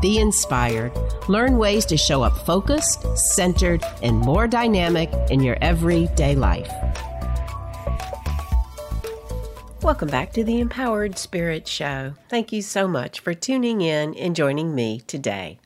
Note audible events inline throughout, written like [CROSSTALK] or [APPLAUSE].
be inspired, learn ways to show up focused, centered, and more dynamic in your everyday life. Welcome back to the Empowered Spirit Show. Thank you so much for tuning in and joining me today.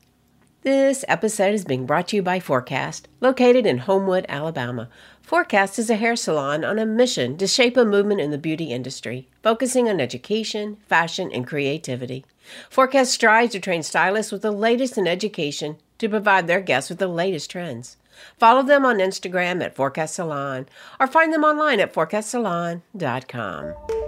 This episode is being brought to you by Forecast, located in Homewood, Alabama. Forecast is a hair salon on a mission to shape a movement in the beauty industry, focusing on education, fashion, and creativity. Forecast strives to train stylists with the latest in education to provide their guests with the latest trends. Follow them on Instagram at Forecast Salon or find them online at forecastsalon.com.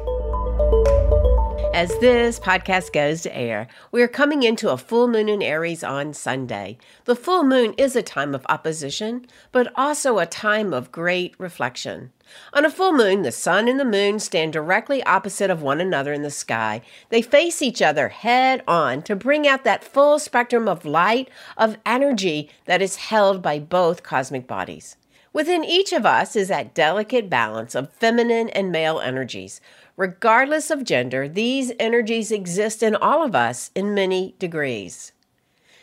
As this podcast goes to air, we are coming into a full moon in Aries on Sunday. The full moon is a time of opposition, but also a time of great reflection. On a full moon, the sun and the moon stand directly opposite of one another in the sky. They face each other head on to bring out that full spectrum of light, of energy that is held by both cosmic bodies. Within each of us is that delicate balance of feminine and male energies. Regardless of gender, these energies exist in all of us in many degrees.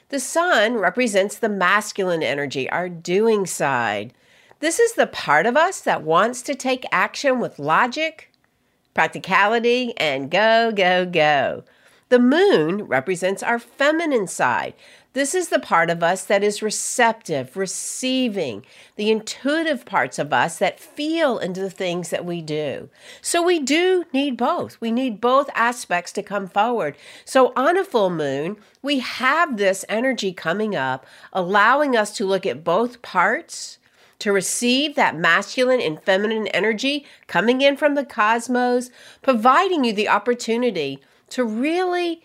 The sun represents the masculine energy, our doing side. This is the part of us that wants to take action with logic, practicality, and go, go, go. The moon represents our feminine side, this is the part of us that is receptive, receiving, the intuitive parts of us that feel into the things that we do. So we do need both. We need both aspects to come forward. So on a full moon, we have this energy coming up, allowing us to look at both parts to receive that masculine and feminine energy coming in from the cosmos, providing you the opportunity to really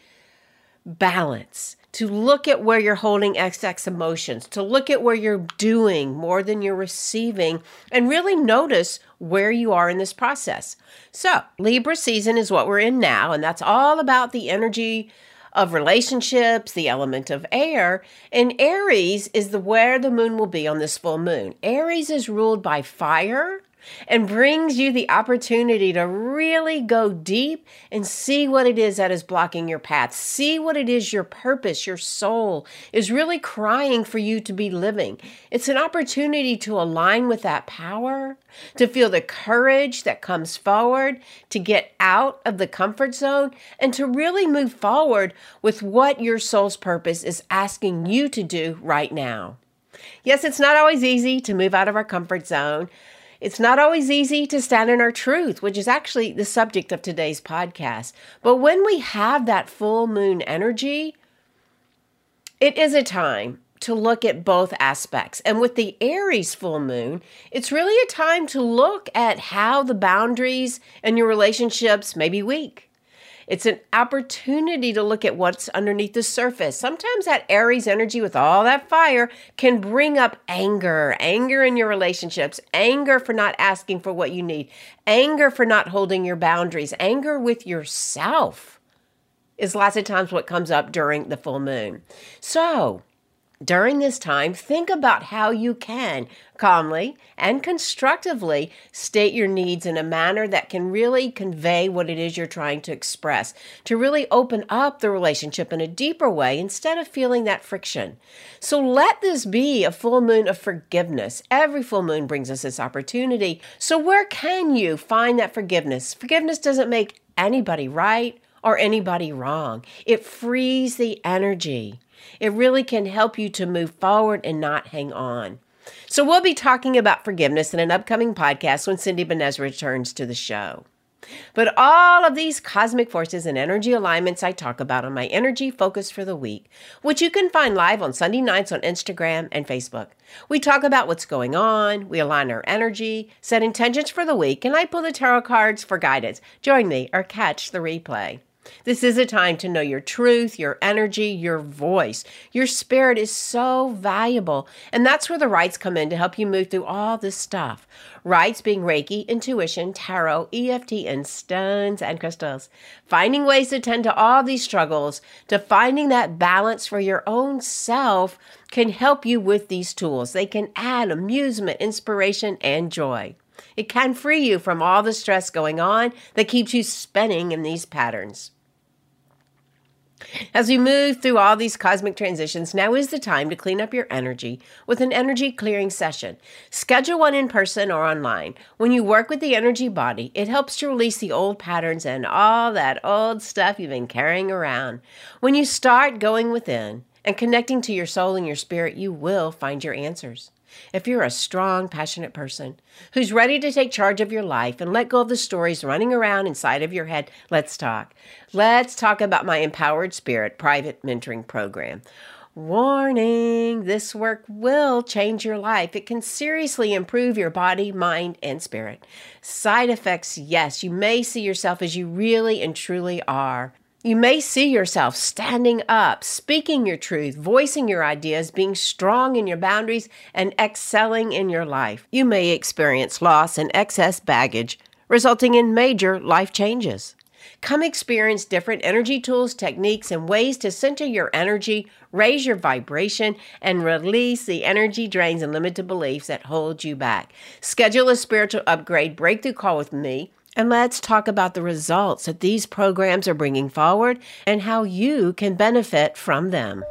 balance to look at where you're holding excess emotions, to look at where you're doing more than you're receiving, and really notice where you are in this process. So, Libra season is what we're in now, and that's all about the energy of relationships, the element of air, and Aries is the where the moon will be on this full moon. Aries is ruled by fire and brings you the opportunity to really go deep and see what it is that is blocking your path. See what it is your purpose, your soul is really crying for you to be living. It's an opportunity to align with that power, to feel the courage that comes forward, to get out of the comfort zone, and to really move forward with what your soul's purpose is asking you to do right now. Yes, it's not always easy to move out of our comfort zone. It's not always easy to stand in our truth, which is actually the subject of today's podcast. But when we have that full moon energy, it is a time to look at both aspects. And with the Aries full moon, it's really a time to look at how the boundaries and your relationships may be weak. It's an opportunity to look at what's underneath the surface. Sometimes that Aries energy with all that fire can bring up anger, anger in your relationships, anger for not asking for what you need, anger for not holding your boundaries, anger with yourself is lots of times what comes up during the full moon. So, during this time, think about how you can calmly and constructively state your needs in a manner that can really convey what it is you're trying to express, to really open up the relationship in a deeper way instead of feeling that friction. So let this be a full moon of forgiveness. Every full moon brings us this opportunity. So, where can you find that forgiveness? Forgiveness doesn't make anybody right or anybody wrong, it frees the energy. It really can help you to move forward and not hang on. So, we'll be talking about forgiveness in an upcoming podcast when Cindy Benez returns to the show. But all of these cosmic forces and energy alignments I talk about on my energy focus for the week, which you can find live on Sunday nights on Instagram and Facebook. We talk about what's going on, we align our energy, set intentions for the week, and I pull the tarot cards for guidance. Join me or catch the replay. This is a time to know your truth, your energy, your voice. Your spirit is so valuable. And that's where the rites come in to help you move through all this stuff. Rites being Reiki, intuition, tarot, EFT, and stones and crystals. Finding ways to tend to all these struggles, to finding that balance for your own self can help you with these tools. They can add amusement, inspiration, and joy. It can free you from all the stress going on that keeps you spinning in these patterns. As we move through all these cosmic transitions, now is the time to clean up your energy with an energy clearing session. Schedule one in person or online. When you work with the energy body, it helps to release the old patterns and all that old stuff you've been carrying around. When you start going within and connecting to your soul and your spirit, you will find your answers. If you're a strong, passionate person who's ready to take charge of your life and let go of the stories running around inside of your head, let's talk. Let's talk about my Empowered Spirit private mentoring program. Warning this work will change your life. It can seriously improve your body, mind, and spirit. Side effects, yes, you may see yourself as you really and truly are. You may see yourself standing up, speaking your truth, voicing your ideas, being strong in your boundaries, and excelling in your life. You may experience loss and excess baggage, resulting in major life changes. Come experience different energy tools, techniques, and ways to center your energy, raise your vibration, and release the energy drains and limited beliefs that hold you back. Schedule a spiritual upgrade breakthrough call with me and let's talk about the results that these programs are bringing forward and how you can benefit from them.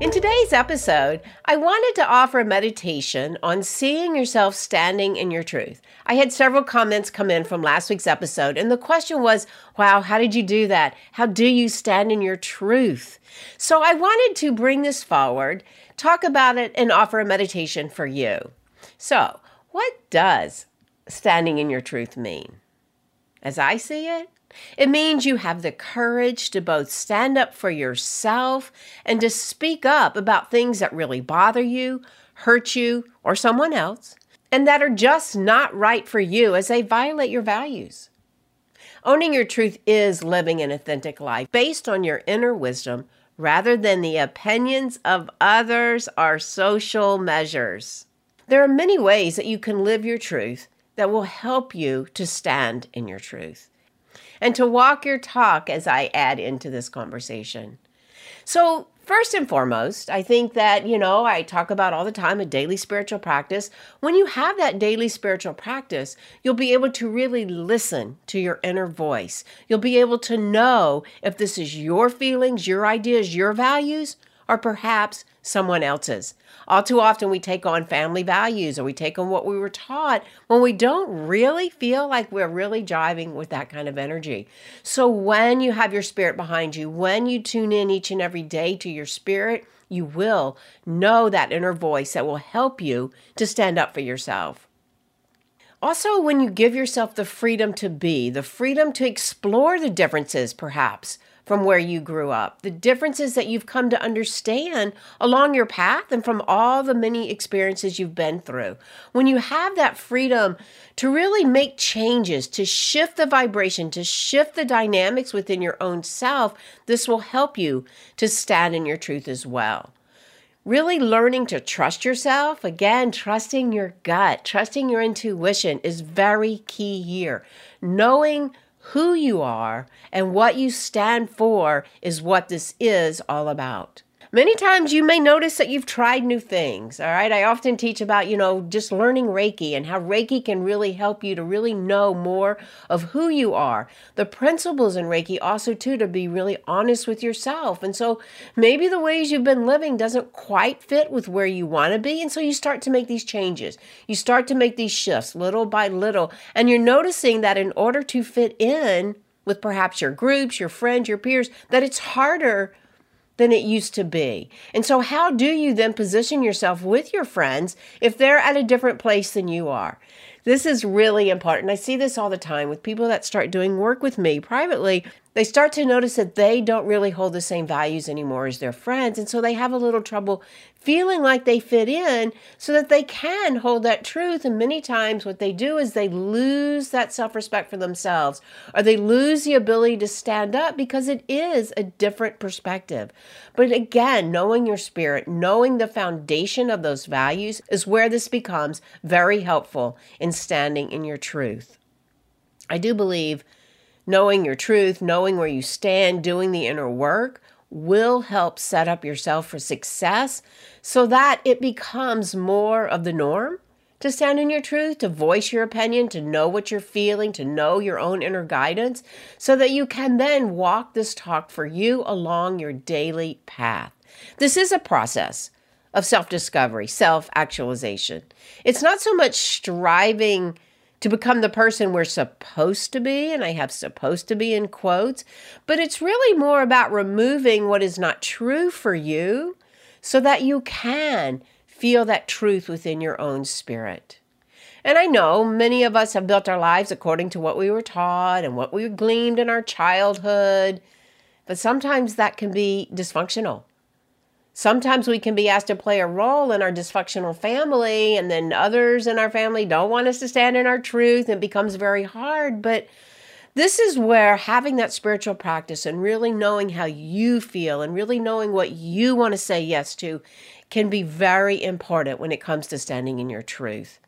In today's episode, I wanted to offer a meditation on seeing yourself standing in your truth. I had several comments come in from last week's episode, and the question was, Wow, how did you do that? How do you stand in your truth? So I wanted to bring this forward, talk about it, and offer a meditation for you. So, what does standing in your truth mean? As I see it, it means you have the courage to both stand up for yourself and to speak up about things that really bother you, hurt you, or someone else, and that are just not right for you as they violate your values. Owning your truth is living an authentic life based on your inner wisdom rather than the opinions of others or social measures. There are many ways that you can live your truth that will help you to stand in your truth and to walk your talk as I add into this conversation. So, first and foremost, I think that, you know, I talk about all the time a daily spiritual practice. When you have that daily spiritual practice, you'll be able to really listen to your inner voice. You'll be able to know if this is your feelings, your ideas, your values, or perhaps someone else's. All too often, we take on family values or we take on what we were taught when we don't really feel like we're really jiving with that kind of energy. So, when you have your spirit behind you, when you tune in each and every day to your spirit, you will know that inner voice that will help you to stand up for yourself. Also, when you give yourself the freedom to be, the freedom to explore the differences, perhaps, from where you grew up, the differences that you've come to understand along your path and from all the many experiences you've been through. When you have that freedom to really make changes, to shift the vibration, to shift the dynamics within your own self, this will help you to stand in your truth as well really learning to trust yourself, again, trusting your gut, trusting your intuition is very key here. Knowing who you are and what you stand for is what this is all about. Many times you may notice that you've tried new things. All right. I often teach about, you know, just learning Reiki and how Reiki can really help you to really know more of who you are. The principles in Reiki also, too, to be really honest with yourself. And so maybe the ways you've been living doesn't quite fit with where you want to be. And so you start to make these changes. You start to make these shifts little by little. And you're noticing that in order to fit in, with perhaps your groups, your friends, your peers, that it's harder than it used to be. And so, how do you then position yourself with your friends if they're at a different place than you are? This is really important. I see this all the time with people that start doing work with me privately. They start to notice that they don't really hold the same values anymore as their friends. And so they have a little trouble feeling like they fit in so that they can hold that truth. And many times, what they do is they lose that self respect for themselves or they lose the ability to stand up because it is a different perspective. But again, knowing your spirit, knowing the foundation of those values is where this becomes very helpful in standing in your truth. I do believe knowing your truth, knowing where you stand, doing the inner work will help set up yourself for success so that it becomes more of the norm to stand in your truth, to voice your opinion, to know what you're feeling, to know your own inner guidance, so that you can then walk this talk for you along your daily path. This is a process of self discovery, self actualization. It's not so much striving to become the person we're supposed to be, and I have supposed to be in quotes, but it's really more about removing what is not true for you so that you can feel that truth within your own spirit. And I know many of us have built our lives according to what we were taught and what we gleaned in our childhood, but sometimes that can be dysfunctional. Sometimes we can be asked to play a role in our dysfunctional family, and then others in our family don't want us to stand in our truth. It becomes very hard. But this is where having that spiritual practice and really knowing how you feel and really knowing what you want to say yes to can be very important when it comes to standing in your truth.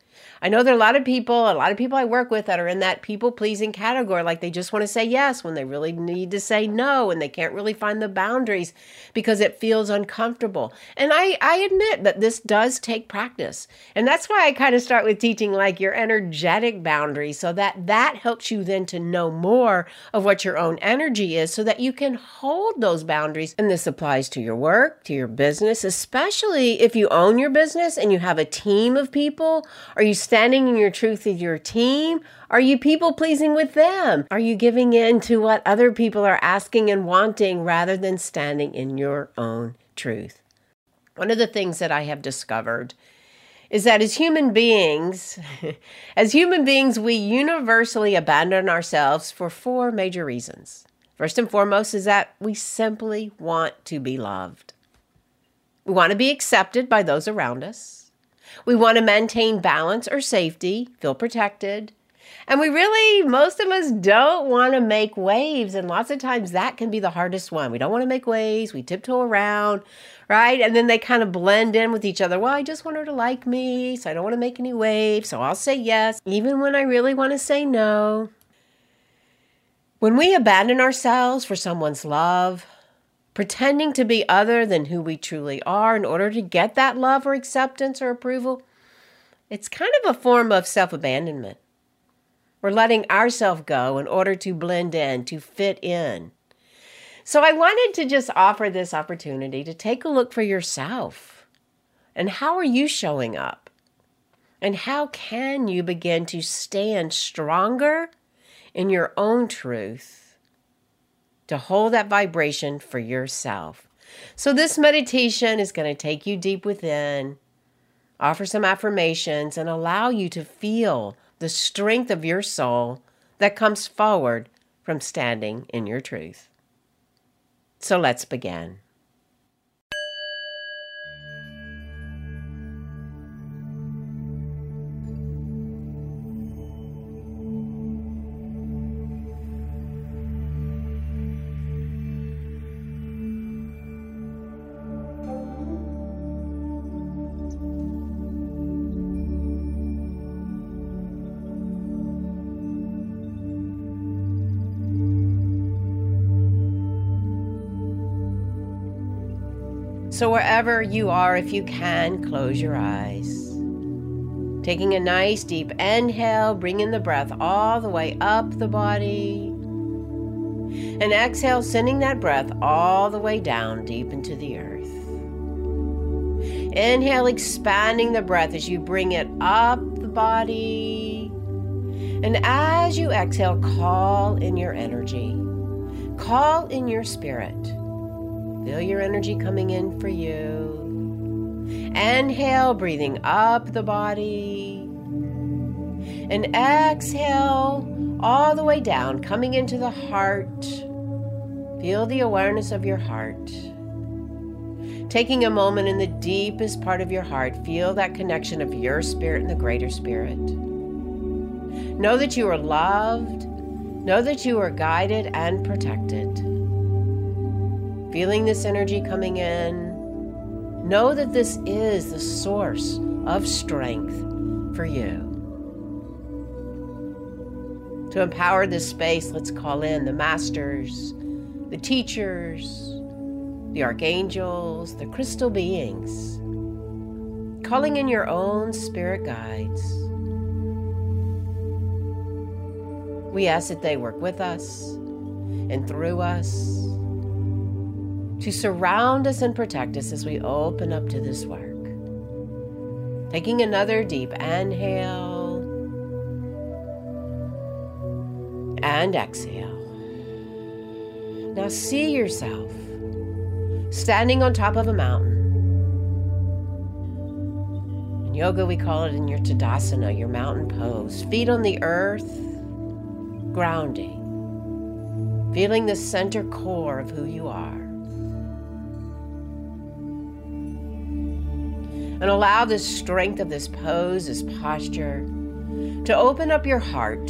I know there are a lot of people, a lot of people I work with that are in that people pleasing category. Like they just want to say yes when they really need to say no and they can't really find the boundaries because it feels uncomfortable. And I, I admit that this does take practice. And that's why I kind of start with teaching like your energetic boundaries so that that helps you then to know more of what your own energy is so that you can hold those boundaries. And this applies to your work, to your business, especially if you own your business and you have a team of people. Are you standing in your truth with your team? Are you people pleasing with them? Are you giving in to what other people are asking and wanting rather than standing in your own truth? One of the things that I have discovered is that as human beings, [LAUGHS] as human beings, we universally abandon ourselves for four major reasons. First and foremost is that we simply want to be loved. We want to be accepted by those around us. We want to maintain balance or safety, feel protected. And we really, most of us don't want to make waves. And lots of times that can be the hardest one. We don't want to make waves. We tiptoe around, right? And then they kind of blend in with each other. Well, I just want her to like me. So I don't want to make any waves. So I'll say yes, even when I really want to say no. When we abandon ourselves for someone's love, pretending to be other than who we truly are in order to get that love or acceptance or approval, it's kind of a form of self abandonment. We're letting ourselves go in order to blend in, to fit in. So I wanted to just offer this opportunity to take a look for yourself. And how are you showing up? And how can you begin to stand stronger in your own truth to hold that vibration for yourself. So, this meditation is going to take you deep within, offer some affirmations, and allow you to feel the strength of your soul that comes forward from standing in your truth. So, let's begin. So, wherever you are, if you can, close your eyes. Taking a nice deep inhale, bringing the breath all the way up the body. And exhale, sending that breath all the way down deep into the earth. Inhale, expanding the breath as you bring it up the body. And as you exhale, call in your energy, call in your spirit. Feel your energy coming in for you. Inhale, breathing up the body. And exhale all the way down, coming into the heart. Feel the awareness of your heart. Taking a moment in the deepest part of your heart, feel that connection of your spirit and the greater spirit. Know that you are loved. Know that you are guided and protected. Feeling this energy coming in, know that this is the source of strength for you. To empower this space, let's call in the masters, the teachers, the archangels, the crystal beings, calling in your own spirit guides. We ask that they work with us and through us to surround us and protect us as we open up to this work. Taking another deep inhale and exhale. Now see yourself standing on top of a mountain. In yoga, we call it in your Tadasana, your mountain pose. Feet on the earth, grounding, feeling the center core of who you are. And allow the strength of this pose, this posture, to open up your heart,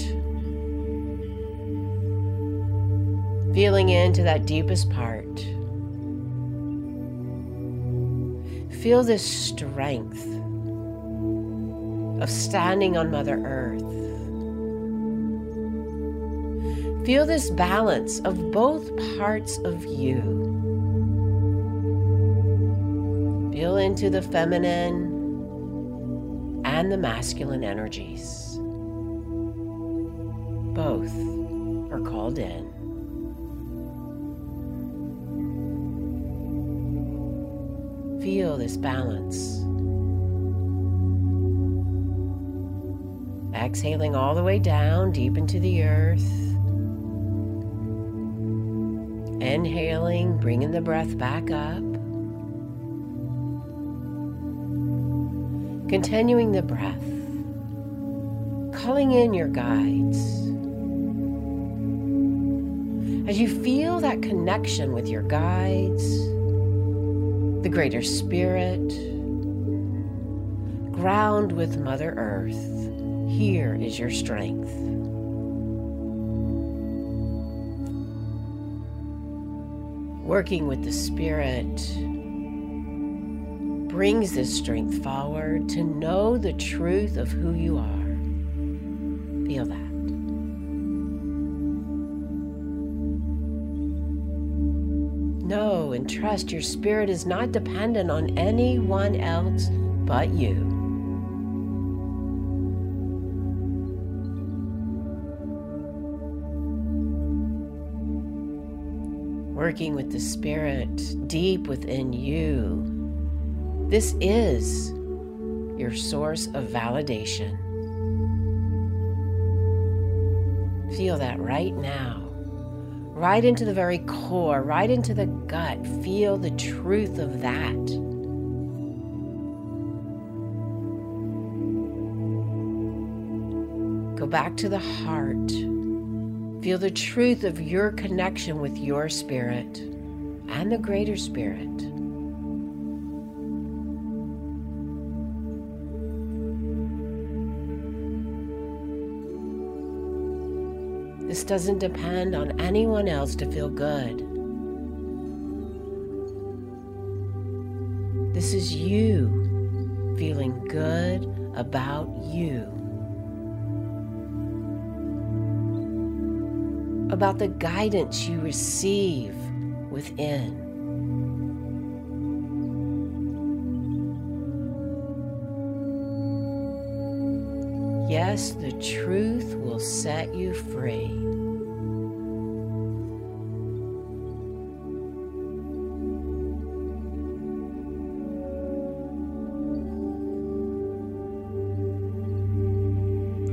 feeling into that deepest part Feel this strength of standing on Mother Earth. Feel this balance of both parts of you. Feel into the feminine and the masculine energies. Both are called in. feel this balance. Exhaling all the way down deep into the earth. Inhaling, bringing the breath back up. Continuing the breath. Calling in your guides. As you feel that connection with your guides, the greater spirit. Ground with Mother Earth. Here is your strength. Working with the Spirit brings this strength forward to know the truth of who you are. Feel that. Know and trust your spirit is not dependent on anyone else but you. Working with the spirit deep within you. This is your source of validation. Feel that right now right into the very core, right into the gut. Feel the truth of that. Go back to the heart. Feel the truth of your connection with your spirit and the greater spirit. This doesn't depend on anyone else to feel good. This is you feeling good about you. About the guidance you receive within. The truth will set you free.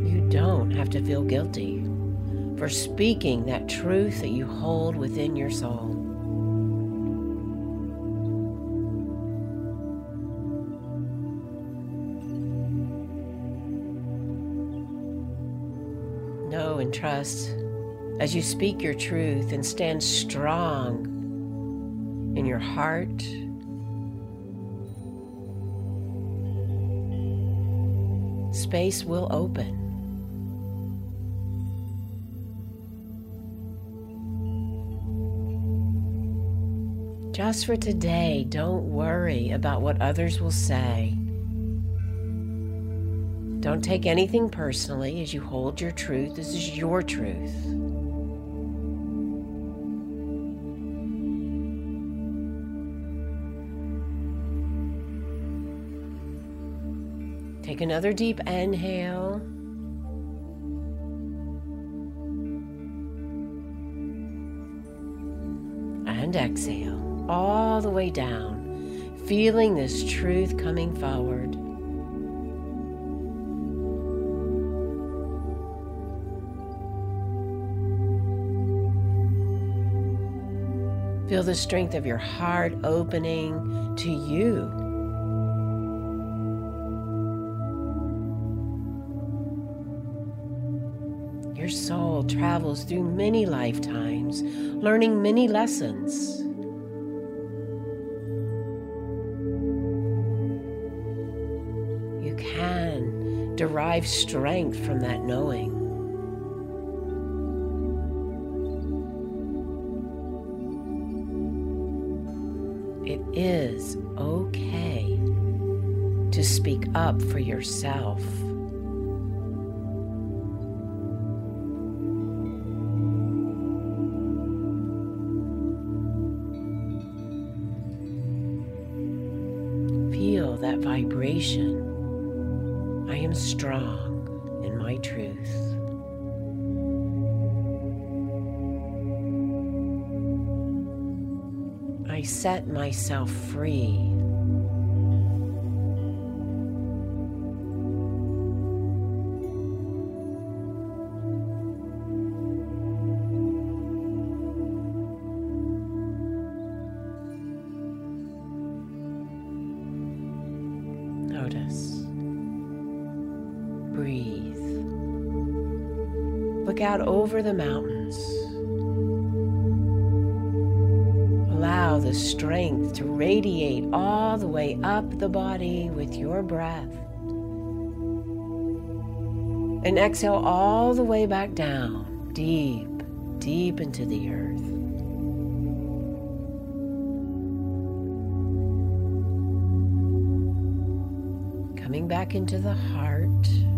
You don't have to feel guilty for speaking that truth that you hold within your soul. know and trust as you speak your truth and stand strong in your heart. Space will open. Just for today, don't worry about what others will say. Don't take anything personally as you hold your truth. This is your truth. Take another deep inhale. And exhale all the way down, feeling this truth coming forward. Feel the strength of your heart opening to you. Your soul travels through many lifetimes, learning many lessons. You can derive strength from that knowing. Up for yourself. Feel that vibration. I am strong in my truth. I set myself free. Out over the mountains. Allow the strength to radiate all the way up the body with your breath. And exhale all the way back down, deep, deep into the earth. Coming back into the heart.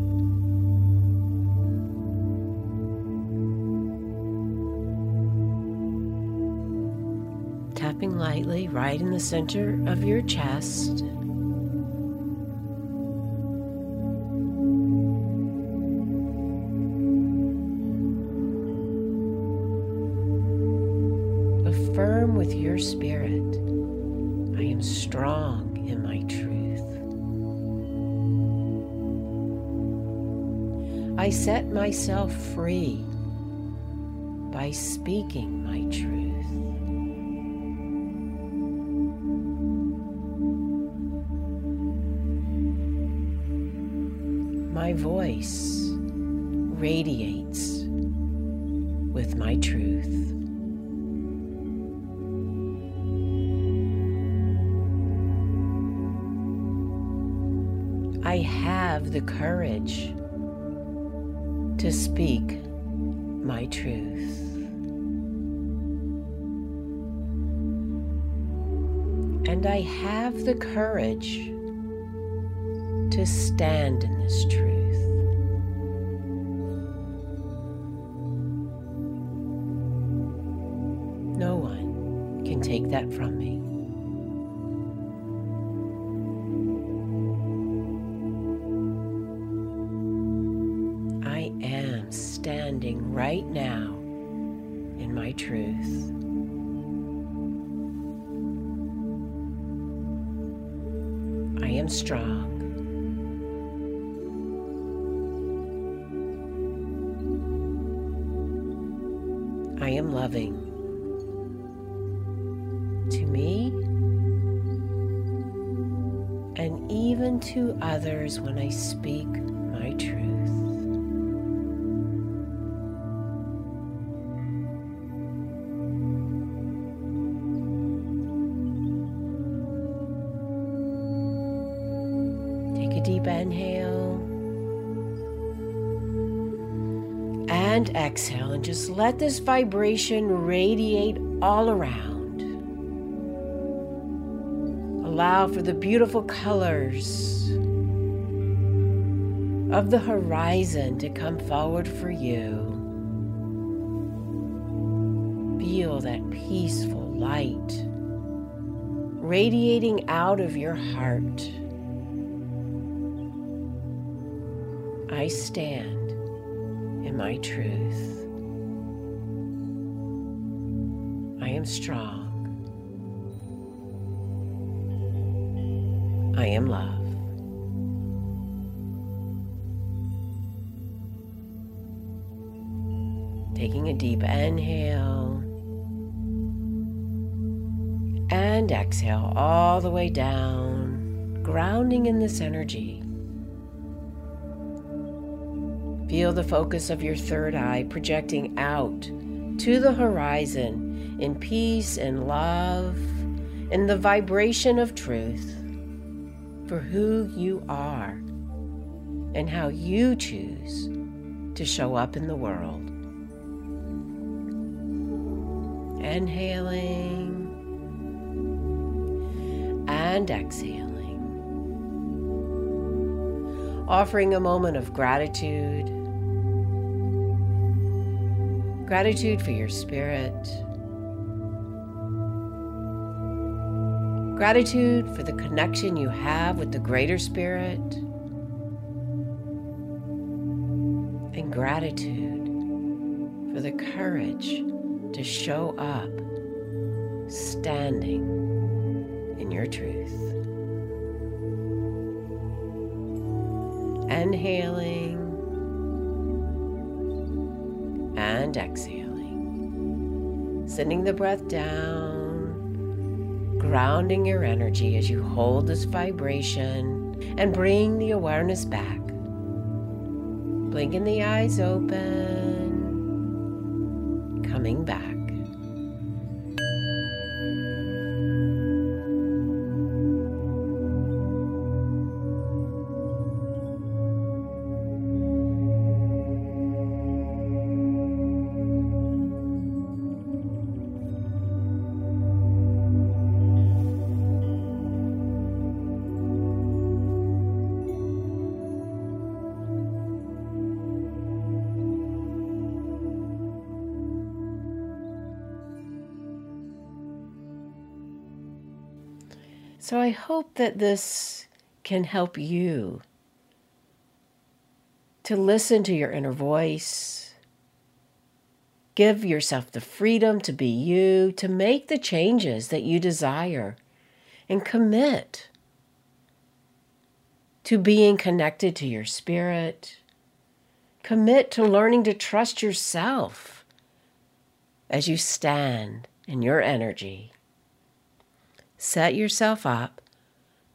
Tapping lightly right in the center of your chest. Affirm with your spirit I am strong in my truth. I set myself free by speaking my truth. My voice radiates with my truth. I have the courage to speak my truth. And I have the courage to stand in this truth. Truth. I am strong. I am loving to me and even to others when I speak just let this vibration radiate all around. Allow for the beautiful colors of the horizon to come forward for you. Feel that peaceful light radiating out of your heart. I stand in my truth. Am strong. I am love. Taking a deep inhale and exhale all the way down, grounding in this energy. Feel the focus of your third eye projecting out to the horizon in peace and love, in the vibration of truth for who you are and how you choose to show up in the world. Inhaling and exhaling offering a moment of gratitude. Gratitude for your spirit. Gratitude for the connection you have with the greater spirit. And gratitude for the courage to show up standing in your truth. Inhaling and exhaling. Sending the breath down, grounding your energy as you hold this vibration and bring the awareness back. Blinking the eyes open, coming back. So I hope that this can help you to listen to your inner voice. Give yourself the freedom to be you, to make the changes that you desire, and commit to being connected to your spirit. Commit to learning to trust yourself as you stand in your energy set yourself up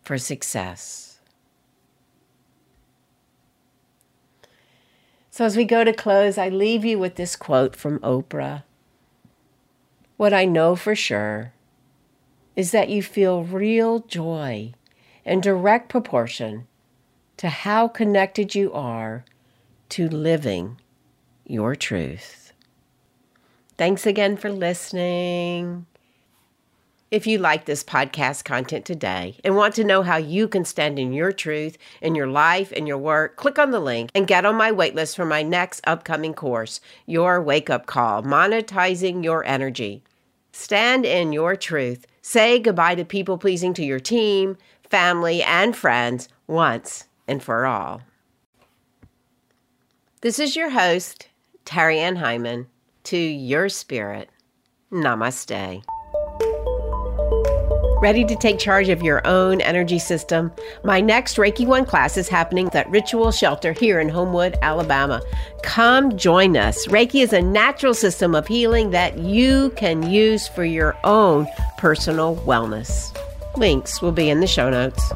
for success. So, as we go to close, I leave you with this quote from Oprah What I know for sure is that you feel real joy in direct proportion to how connected you are to living your truth. Thanks again for listening. If you like this podcast content today and want to know how you can stand in your truth in your life and your work, click on the link and get on my waitlist for my next upcoming course, Your Wake Up Call Monetizing Your Energy. Stand in your truth. Say goodbye to people pleasing to your team, family, and friends once and for all. This is your host, Terri Ann Heiman, to your spirit. Namaste. Ready to take charge of your own energy system? My next Reiki 1 class is happening at Ritual Shelter here in Homewood, Alabama. Come join us. Reiki is a natural system of healing that you can use for your own personal wellness. Links will be in the show notes.